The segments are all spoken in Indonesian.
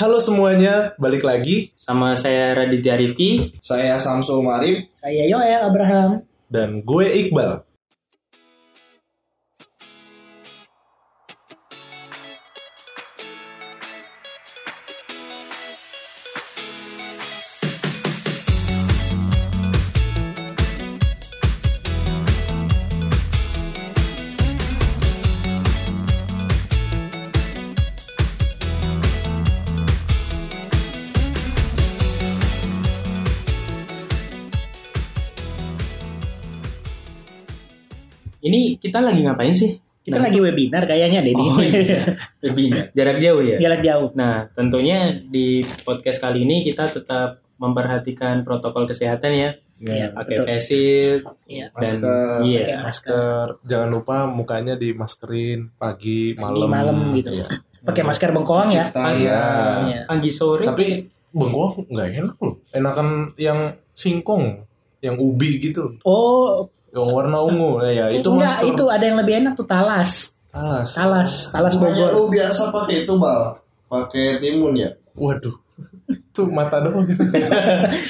Halo semuanya, balik lagi Sama saya Raditya Rifki. Saya Samsul Marib. Saya Yoel Abraham. dan gue Iqbal. Ini kita lagi ngapain sih? Kita Nah, lagi webinar kayaknya deh. Oh iya, webinar. Jarak jauh ya? Jarak jauh. Nah, tentunya di podcast kali ini kita tetap memperhatikan protokol kesehatan ya. Iya, Pakai face shield Iya. dan Masker. iya. Pakai masker. Masker, jangan lupa mukanya dimaskerin pagi, Pagi, malam. malam gitu. Iya. Pakai masker bengkoang ya. Tangan. Iya. Pagi sore. Tapi bengkoang nggak enak loh. Enakan yang singkong, yang ubi gitu, Oh, yang warna ungu. Nah, ya itu enggak, masker. itu ada yang lebih enak tuh talas. Talas. Talas, talas Bukannya Bogor. lu biasa pakai itu bal, pakai timun ya. Waduh, itu mata doang gitu.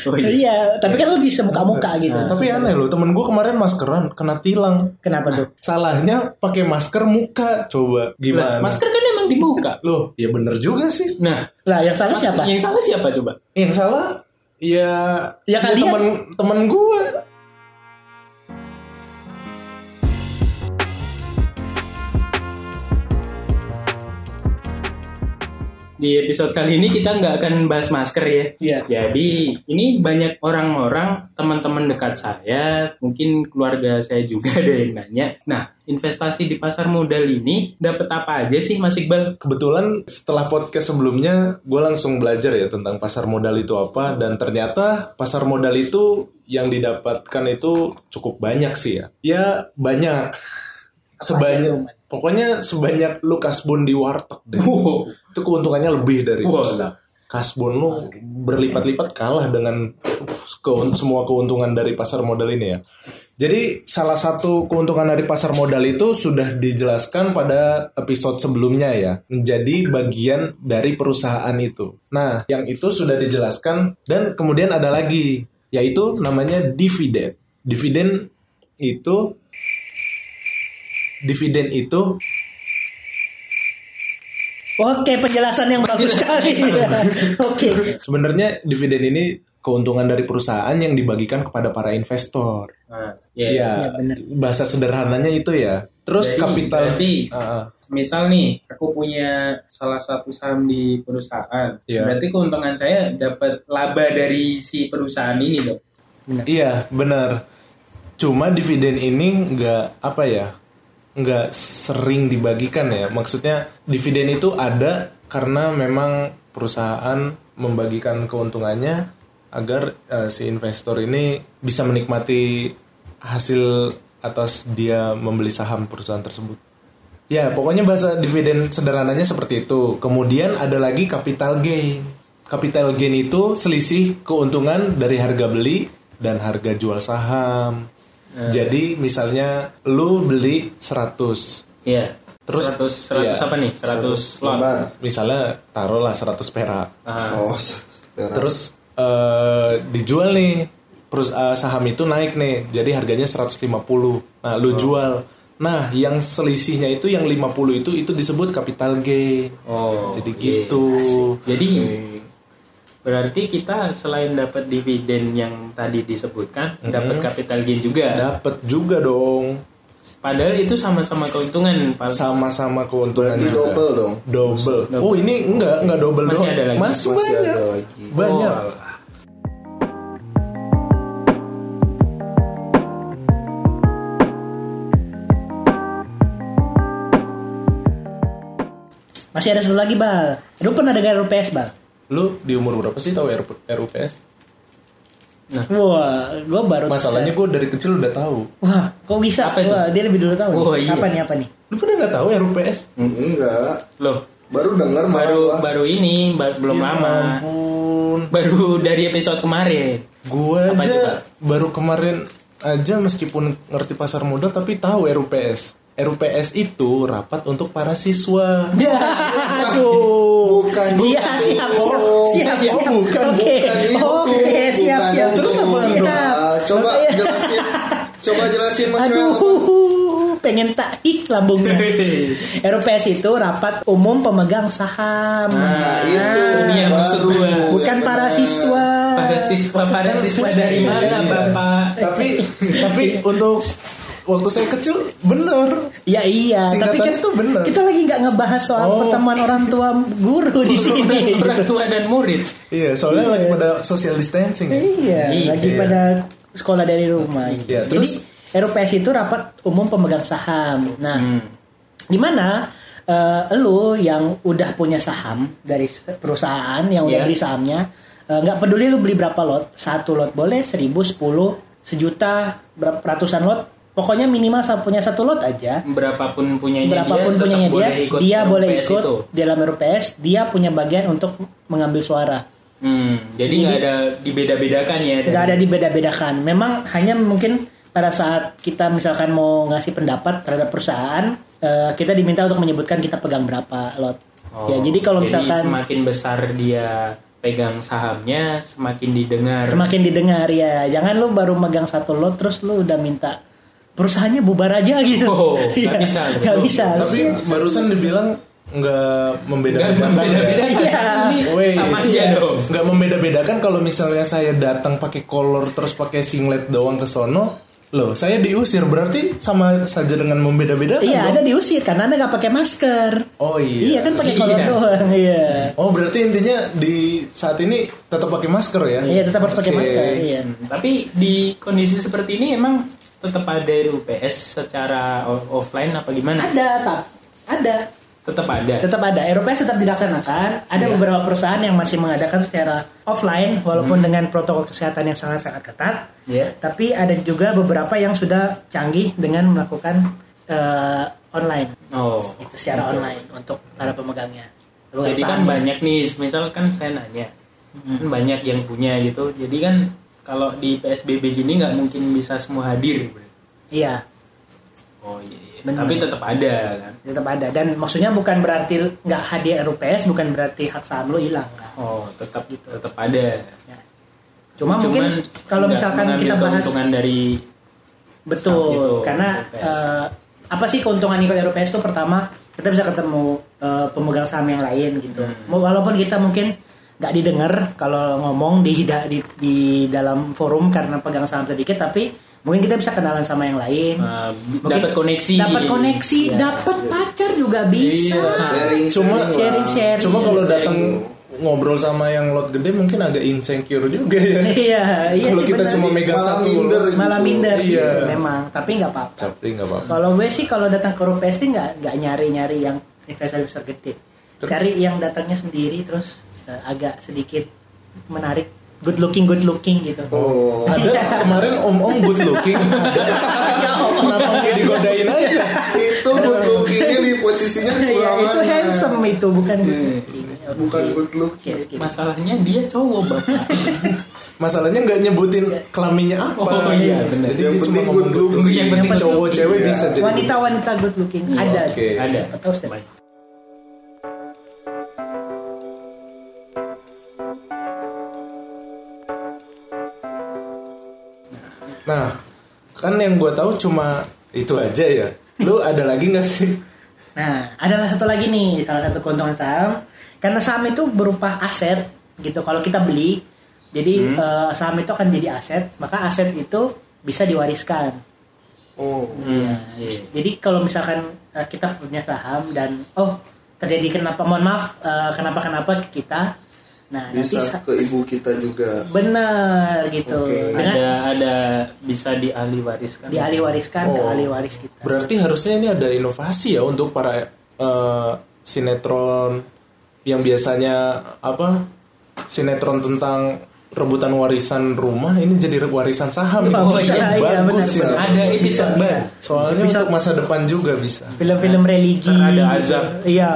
Oh, iya. Iya, tapi kan lu di semuka-muka gitu. Tapi aneh loh, temen gue kemarin maskeran kena tilang. Kenapa tuh? Salahnya pakai masker muka. Coba Lah, gimana? masker kan emang dibuka. Loh, ya bener juga sih. Nah, Lah, yang salah siapa? yang salah siapa coba? Yang salah ya Ya kalian. temen temen gue. Di episode kali ini kita nggak akan bahas masker ya. Iya. Jadi ini banyak orang-orang teman-teman dekat saya, mungkin keluarga saya juga ada yang nanya. Nah, investasi di pasar modal ini dapat apa aja sih Mas Iqbal? Kebetulan setelah podcast sebelumnya gue langsung belajar ya tentang pasar modal itu apa dan ternyata pasar modal itu yang didapatkan itu cukup banyak sih ya. Ya banyak. Sebanyak pokoknya sebanyak lu kasbon di warteg deh. Wow. Itu keuntungannya lebih dari itu. Wah, kasbon lu berlipat-lipat kalah dengan uh, semua keuntungan dari pasar modal ini ya. Jadi salah satu keuntungan dari pasar modal itu sudah dijelaskan pada episode sebelumnya ya, menjadi bagian dari perusahaan itu. Nah, yang itu sudah dijelaskan dan kemudian ada lagi yaitu namanya dividen. Dividen itu dividen itu Oke, penjelasan yang bagus sekali. Oke. sebenarnya dividen ini keuntungan dari perusahaan yang dibagikan kepada para investor. Nah, ya. Iya, Ya, benar. bahasa sederhananya itu ya. Terus Jadi, kapital berarti Ah, ah. misal nih aku punya salah satu saham di perusahaan, Iya. berarti keuntungan saya dapat laba dari si perusahaan ini dong. Iya, benar. Cuma dividen ini nggak apa ya? Nggak sering dibagikan ya. Maksudnya dividen itu ada karena memang perusahaan membagikan keuntungannya agar eh, si investor ini bisa menikmati hasil atas dia membeli saham perusahaan tersebut. Ya, pokoknya bahasa dividen sederhananya seperti itu. Kemudian ada lagi capital gain. Capital gain itu selisih keuntungan dari harga beli dan harga jual saham. Jadi misalnya lu beli 100. Iya. Terus, 100 100 iya. apa nih? 100 lot. Lembar. Misalnya taruhlah 100 perak. Ah, Oh, sekarang. Terus eh, dijual nih perus- eh, saham itu naik nih. Jadi harganya 150. Nah, lu jual. Nah, yang selisihnya itu yang 50 itu itu disebut capital gain. Oh. Jadi iya. gitu. Jadi berarti kita selain dapat dividen yang tadi disebutkan, dapat capital gain juga. Dapat juga dong. Padahal itu sama-sama keuntungan. Pak. Sama-sama keuntungan berarti juga. double dong. Double. Oh, ini enggak enggak double Masih doang. ada lagi? Masih, Masih banyak. ada lagi. Banyak. Oh. Masih ada satu lagi, Bal. Lu pernah dengar RUPS, Bal? Lu di umur berapa sih tahu RP RUPS? Wah, gua baru Masalahnya gue dari kecil udah tahu. Wah, kok bisa? Apa itu? Wah, dia lebih dulu tahu. Oh, iya. Apa nih, apa nih? Lu pernah nggak tahu RUPS? Enggak. Loh, Baru dengar malah baru gua. baru ini ba- belum Ya lama. ampun. Baru dari episode kemarin. Gue aja Pak? baru kemarin aja meskipun ngerti pasar modal tapi tahu RUPS. RUPS itu rapat untuk para siswa. Ya, aduh. Bukan, Iya, siap, siap, Oh, siap, oh, siap. bukan, Oke, Bukan itu, oke, siap, bukan siap. Terus apa? Siap. Ah, coba Oke. jelasin, coba jelasin Mas. Aduh, pengen taik lambungnya. RUPS itu rapat umum pemegang saham. Nah, itu ini yang maksud baru. gua. Bukan para siswa. Para siswa, para siswa dari mana Iya. Bapak? tapi tapi untuk waktu saya kecil bener. Ya iya, tapi kan tuh bener. kita lagi nggak ngebahas soal Oh. pertemuan orang tua guru di sini. Orang gitu. tua dan murid. Iya, soalnya lagi pada social distancing. ya. Iya, Iya. lagi pada sekolah dari rumah. Iya, Jadi terus? RUPS itu rapat umum pemegang saham. Nah, Hmm. gimana eh, lu yang udah punya saham dari perusahaan yang udah Iya. beli sahamnya, eh, nggak peduli lu beli berapa lot, satu lot boleh, seribu, sepuluh, sejuta, berapa ratusan lot, pokoknya minimal punya satu lot aja. Berapapun punyanya Berapapun dia, punyanya dia, boleh ikut dia boleh ikut itu. dalam RUPS, dia punya bagian untuk mengambil suara. Hmm, jadi nggak ada dibeda-bedakan ya. nggak ada dibeda-bedakan. Memang hanya mungkin pada saat kita misalkan mau ngasih pendapat terhadap perusahaan, eh, kita diminta untuk menyebutkan kita pegang berapa lot. Oh, ya, jadi kalau misalkan semakin besar dia pegang sahamnya, semakin didengar. semakin didengar ya, jangan lu baru megang satu lot terus lu udah minta perusahaannya bubar aja gitu. Oh, nggak Iya, bisa. nggak bisa. Tapi barusan dibilang nggak membeda-bedakan. membeda-bedakan. Iya. Ini Wait, sama aja iya. dong. Nggak membeda-bedakan kalau misalnya saya datang pakai kolor terus pakai singlet doang ke sono, loh saya diusir berarti sama saja dengan membeda-bedakan. Iya, dong? ada diusir karena anda nggak pakai masker. Oh iya. Iya kan pakai kolor Iya. doang. Iya. Oh berarti intinya di saat ini tetap pakai masker ya? Iya tetap harus pakai masker. Iya. Tapi di kondisi seperti ini emang tetap ada UPS secara offline apa gimana? Ada tak? Ada. Tetap ada. tetap ada RUPS tetap dilaksanakan ada Iya. beberapa perusahaan yang masih mengadakan secara offline walaupun dengan protokol kesehatan yang sangat-sangat ketat Ya. tapi ada juga beberapa yang sudah canggih dengan melakukan eh, online Oh. itu secara online untuk para pemegangnya Pemegang Jadi kan banyak nih, misalkan saya nanya, kan banyak yang punya gitu. Jadi kan kalau di PSBB gini nggak mungkin bisa semua hadir. iya Oh iya, iya. Benar. tapi tetap ada kan. tetap ada dan maksudnya bukan berarti nggak hadir RUPS bukan berarti hak saham lo hilang nggak. Oh tetap tetap ada. Ya. cuma mungkin kalau misalkan kita bahas keuntungan dari Betul, itu, karena RUPS. eh, apa sih keuntungan ikut RUPS itu pertama kita bisa ketemu eh, pemegang saham yang lain gitu. Hmm. Walaupun kita mungkin nggak didengar kalau ngomong di, di di dalam forum karena pegang saham sedikit, tapi mungkin kita bisa kenalan sama yang lain. uh, dapat koneksi. dapat koneksi, Iya. dapat pacar juga bisa. Iya. Sharing, Cuma Sharing, sharing. Cuma kalau datang ngobrol sama yang lot gede mungkin agak insecure juga ya. Iya, iya kalau kita cuma megang Malah satu minder. lot. malah minder, Iya. memang. Tapi nggak apa-apa. Tapi nggak apa-apa. Kalau gue sih kalau datang ke RUPS sih nggak nggak nyari-nyari yang investor besar gede. Terus? Cari yang datangnya sendiri terus eh, agak sedikit menarik, good looking good looking gitu. Oh. Ada kemarin om-om good looking. Kenapa nggak digodain aja? itu good lookingnya di posisinya di Iya, sebelah itu handsome itu bukan good looking. Bukan good looking. Masalahnya dia cowok bapak. Masalahnya nggak nyebutin kelaminnya apa. Oh, iya, benar. Jadi Yang penting good looking. Yang penting Cowok cewek Iya. bisa jadi. Wanita-wanita good looking ada. oke. Ada. Siapa yang gue tahu cuma itu aja ya. Lu ada lagi nggak sih? Nah, adalah satu lagi nih, salah satu keuntungan saham. Karena saham itu berupa aset, gitu. Kalau kita beli, jadi eh, saham itu akan jadi aset, maka aset itu bisa diwariskan. Oh. Hmm, iya. Jadi kalau misalkan eh, kita punya saham dan oh terjadi kenapa, mohon maaf, eh, kenapa kenapa ke kita, nah nanti Bisa sa- ke ibu kita juga. benar gitu. Oke. Dengan Ada ada bisa dialih wariskan. dialih wariskan ke Oh. ahli waris kita. Berarti harusnya ini ada inovasi ya untuk para eh, sinetron yang biasanya apa sinetron tentang rebutan warisan rumah ini jadi warisan saham. Oh, Ini iya, iya, bagus benar, ya. benar. Ada episode Bisa, baru. bisa. Soalnya Bisa. untuk masa depan juga bisa. Film-film religi. Ada azab. Iya.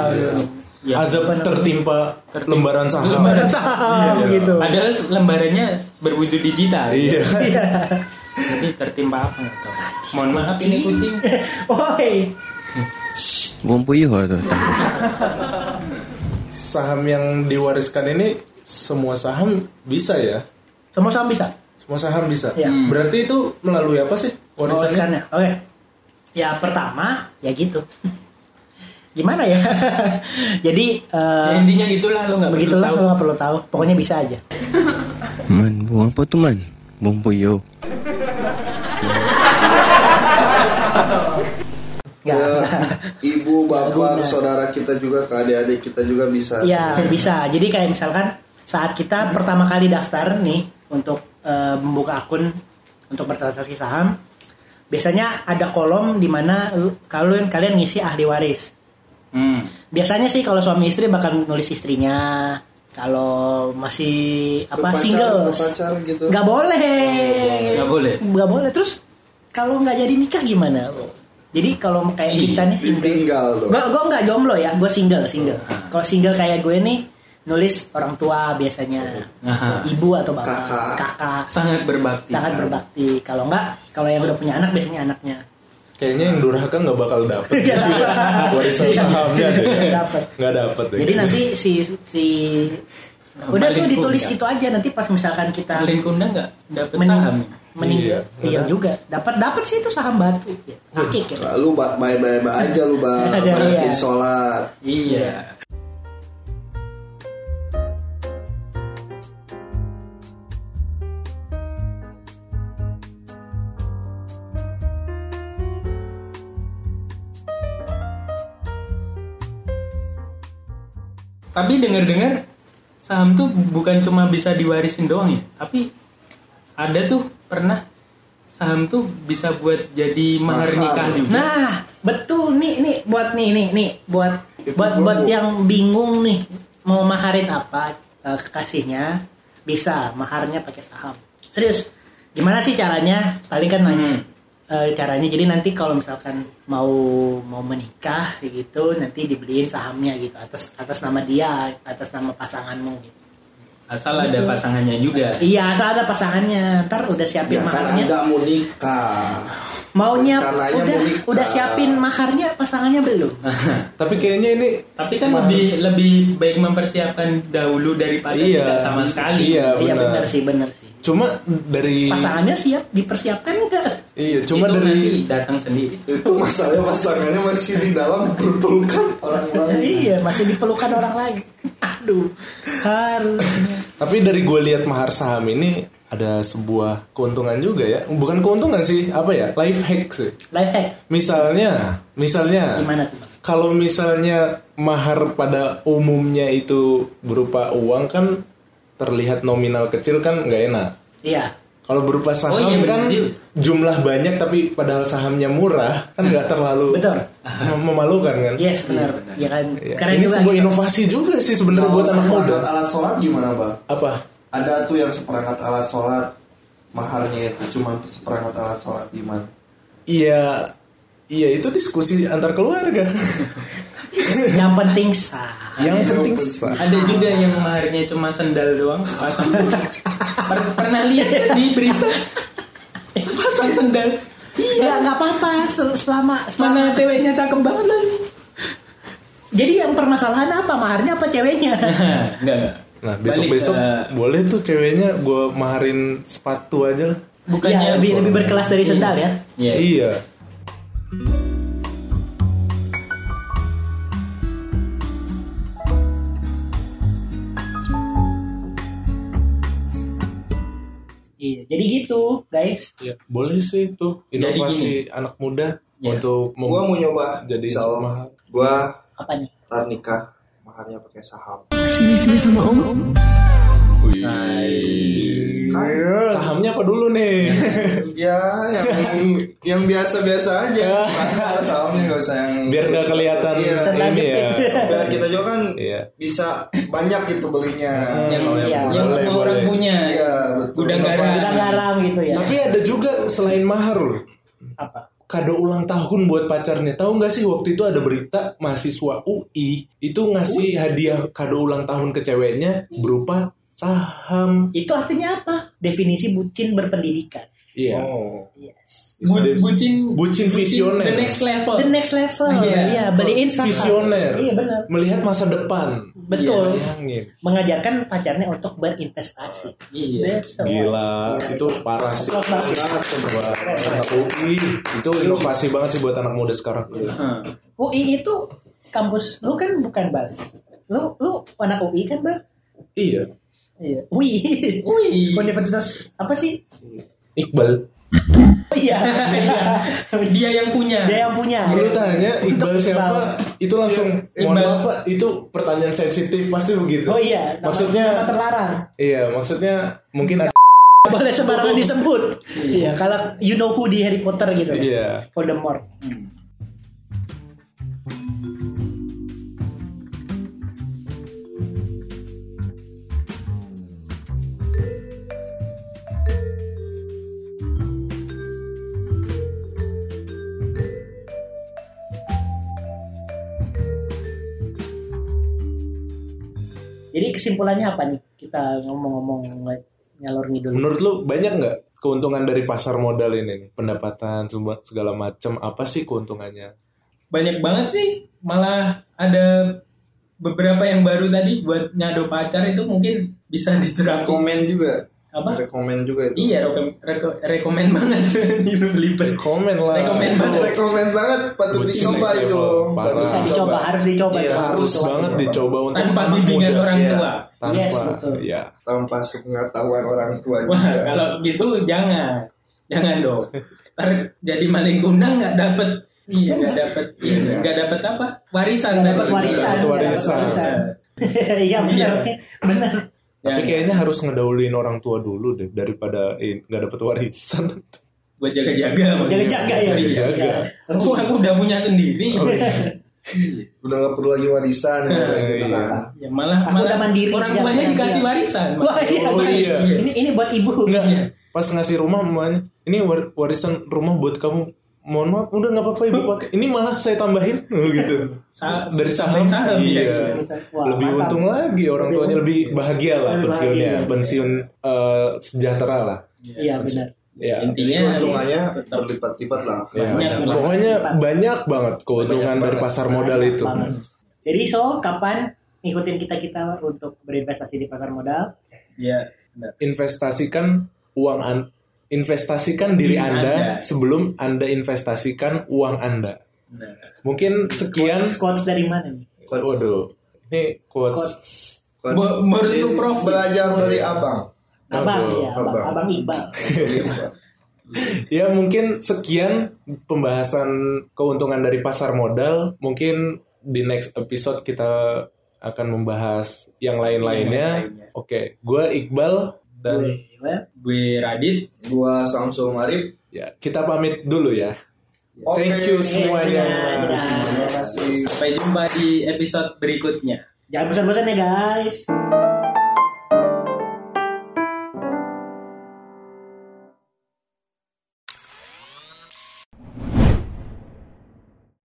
Ya. Azab tertimpa lembaran saham. Lembaran saham Iya. gitu. Padahal lembarannya berwujud digital. Iya. Iya. Jadi tertimpa apa nggak tahu. Mohon maaf ini kucing. Woi, Bumbuyuh tuh. Saham yang diwariskan ini semua saham bisa ya? Semua saham bisa. Semua saham bisa. Iya. Berarti itu melalui apa sih warisannya? Warisannya. Oke. Ya pertama ya gitu. Gimana ya? Jadi eh, Ya, intinya gitulah lo nggak perlu begitulah tahu. lo nggak perlu tahu. Pokoknya bisa aja. Man, buang apa tuh man? Bumbuyuh. Nggak. Ya, ibu, bapak, saudara kita juga, ke adik-adik kita juga bisa. Ya bisa. Jadi kayak misalkan saat kita pertama kali daftar nih untuk eh, membuka akun untuk bertransaksi saham, biasanya ada kolom di mana lu- kalian kalian ngisi ahli waris. Hmm. Biasanya sih kalau suami istri bakal nulis istrinya. Kalau masih Ke apa pacar, single, pacar gitu. nggak boleh. Nggak boleh. Nggak boleh. Terus kalau nggak jadi nikah gimana? Jadi kalau kayak kita nih single, Ditinggal tuh. Gue gue nggak jomblo ya, gue single single. Kalau single kayak gue nih nulis orang tua biasanya, Aha. ibu atau bapak, Kakak. kakak, Sangat berbakti. sangat sangat. berbakti. Kalau nggak, kalau yang udah punya anak biasanya anaknya. Kayaknya yang durhaka nggak bakal dapet Nggak dapet. warisan sahamnya deh. Nggak dapet. Nggak dapet deh. Jadi nanti si si udah tuh ditulis itu aja nanti pas misalkan kita Paling kundang nggak dapat mening- saham. meninggal, Iya. iya juga. Dapat dapat sih itu saham batu. Ya, Akik ya. Lu ba- baik-baik aja lu bang, iya. sholat. Iya. Tapi dengar-dengar saham tuh bukan cuma bisa diwarisin doang ya, tapi ada tuh pernah saham tuh bisa buat jadi mahar nikah juga. Nah, betul nih nih buat nih nih nih buat Itu buat buat yang bingung nih mau maharin apa eh, kekasihnya bisa maharnya pakai saham. Serius. Gimana sih caranya? Paling kan nanya eh, caranya jadi nanti kalau misalkan mau mau menikah gitu nanti dibeliin sahamnya gitu atas atas nama dia, atas nama pasanganmu gitu. Asal ada pasangannya juga. Iya, asal ada pasangannya. Ntar udah siapin Ya kan maharnya. anda mau nikah. Maunya Rencananya udah mau nikah. udah siapin maharnya pasangannya belum? Tapi kayaknya ini Tapi kan lebih lebih baik mempersiapkan dahulu daripada Iya. tidak sama sekali. Iya, Iya benar. benar sih benar sih. cuma dari Pasangannya siap dipersiapkan enggak? Iya cuma Itu dari nanti datang sendiri. Itu masalahnya pasangannya masih di dalam berpelukan orang lain. iya masih dipelukan orang lain. Aduh harusnya. Tapi dari gue lihat mahar saham ini ada sebuah keuntungan juga ya. Bukan keuntungan sih, apa ya? Life hack sih. Life hack Misalnya, misalnya gimana tuh kalau misalnya mahar pada umumnya itu berupa uang kan terlihat nominal kecil kan nggak enak. Iya Kalau berupa saham Oh iya, kan jumlah banyak tapi padahal sahamnya murah kan nggak terlalu Betul. mem- memalukan kan. yes benar. Iya kan Ya, keren ini juga. sebuah inovasi juga sih sebenarnya buat anak muda. alat sholat gimana bang? Apa? Ada tuh yang seperangkat alat sholat maharnya itu cuma seperangkat alat sholat gimana? Iya, iya itu diskusi antar keluarga. Yang penting sah. Yang penting sah. Ada juga yang maharnya cuma sendal doang, pasang. Per- pernah lihat di berita? pasang sendal. Ya nggak apa-apa sel- selama selama. Mana ceweknya cakep banget lagi. Jadi yang permasalahan apa maharnya apa ceweknya? enggak enggak. Nah besok besok ke- boleh tuh ceweknya gue maharin sepatu aja lah. bukannya ya, lebih lebih berkelas dari sendal ya. Iya. Iya. Jadi gitu guys. Iya, boleh sih tuh inovasi anak muda Iya. untuk mem- Gua mau nyoba jadi Insya Allah. mahal. Gua Apa nih? ntar nikah maharnya pakai saham. Wih. Kan? Sahamnya apa dulu nih? Ya, yang yang biasa-biasa aja. Ada sahamnya nggak usah yang Biar nggak kelihatan Iya. ini ya. Biar kita juga kan Iya. bisa banyak gitu belinya. Yang, Kalau iya. yang Boleh, semua orang boleh. punya. Iya. Gudang garam. Gudang garam gitu ya. Tapi ada juga selain mahar loh. apa? Kado ulang tahun buat pacarnya. Tahu nggak sih waktu itu ada berita mahasiswa UI itu ngasih hadiah kado ulang tahun ke ceweknya berupa saham. Itu artinya apa? Definisi bucin berpendidikan. Iya. Oh. Yes. Bu- bucin Bucin visioner. the next level The next level. Iya. Iya, beliin saham. Visioner. Iya benar. Melihat masa depan. Betul. Bayangin. Mengajarkan pacarnya untuk berinvestasi. iya. Gila, itu parah sih. Anak UI, itu inovasi banget sih buat anak muda sekarang. Hah. UI itu kampus lu kan bukan Bal. Lu lu anak UI kan Bal? Iya. Iya. UI. Wih. Universitas apa sih? Iqbal. Oh, iya. dia yang punya Dia yang punya. Lu tanya Iqbal Untuk siapa? Itu langsung mohon Iqbal. maaf Pak, itu pertanyaan sensitif pasti begitu. Oh iya, nama- Maksudnya nama terlarang. Iya, maksudnya mungkin ada Boleh sembarangan disebut. Iya, kalau you know who di Harry Potter gitu. Iya. Voldemort. Jadi kesimpulannya apa nih? Kita ngomong-ngomong nggak nyalur ngidul. menurut lu banyak nggak keuntungan dari pasar modal ini nih? Pendapatan semua segala macam apa sih keuntungannya? banyak banget sih malah ada beberapa yang baru tadi buat nyado pacar itu mungkin bisa diterapkan Rekomen juga. Apa Rekomen juga itu. iya rekom, reko- rekomen banget libet Komen lah. Rekomen banget. Rekomen banget patut Bucin dicoba itu. Patut. Bisa dicoba, harus dicoba. Iya. Harus Dicoba. banget dicoba untuk tanpa bimbingan muda. orang Iya. tua Tanpa, Yes, betul. ya. Tanpa sepengetahuan orang tua wah juga. kalau gitu jangan jangan dong ntar jadi maling kundang nggak dapet iya nggak dapet iya, nggak dapet apa warisan Nggak dari- warisan. Warisan. warisan. Iya benar, benar. Tapi Ya, kayaknya harus ngedahuluin orang tua dulu deh daripada eh, nggak dapet warisan. buat jaga-jaga Jaga-jaga ya. Jaga-jaga. Iya. aku aku udah punya sendiri Oh, iya. Udah gak perlu lagi warisan ya, kayak gitu Iya. kan. ya malah Aku malah udah mandiri, orang siap, tuanya siap, dikasih siap. warisan Wah iya, Oh, iya. Ini ini buat ibu. Enggak. Iya. Pas ngasih rumah mamanya, ini war- warisan rumah buat kamu. Mohon maaf, udah nggak apa-apa ibu pakai. Ini malah saya tambahin, oh, gitu. Sa- Dari saham, saham, iya. iya. Wah, lebih mantap. untung lagi orang Lebih tuanya lebih bahagia lah pensiunnya, bahagia. pensiun eh, sejahtera lah. Iya benar. Ya. intinya Keuntungannya tetap berlipat-lipat lah. Ya, Banyak banget. pokoknya banyak banget keuntungan dari pasar modal itu. Banget. Jadi so kapan ngikutin kita kita untuk berinvestasi di pasar modal? ya benar. Investasikan uang an- investasikan diri Diri anda, Anda. sebelum anda investasikan uang anda. Benar. Mungkin sekian. Quotes dari mana nih? Waduh, ini quotes. Quotes. Menurut lu, Prof? Belajar dari abang. Abang Waduh, ya, abang, abang. abang Iqbal. Ya mungkin sekian pembahasan keuntungan dari pasar modal. Mungkin di next episode kita akan membahas yang lain-lainnya. Oke, gue Iqbal dan Gue, gue Radit Gua Samsul Marip. ya kita pamit dulu ya. Oke. Thank you semuanya. Dadah. Terima kasih. sampai jumpa di episode berikutnya Jangan bosan-bosan ya guys.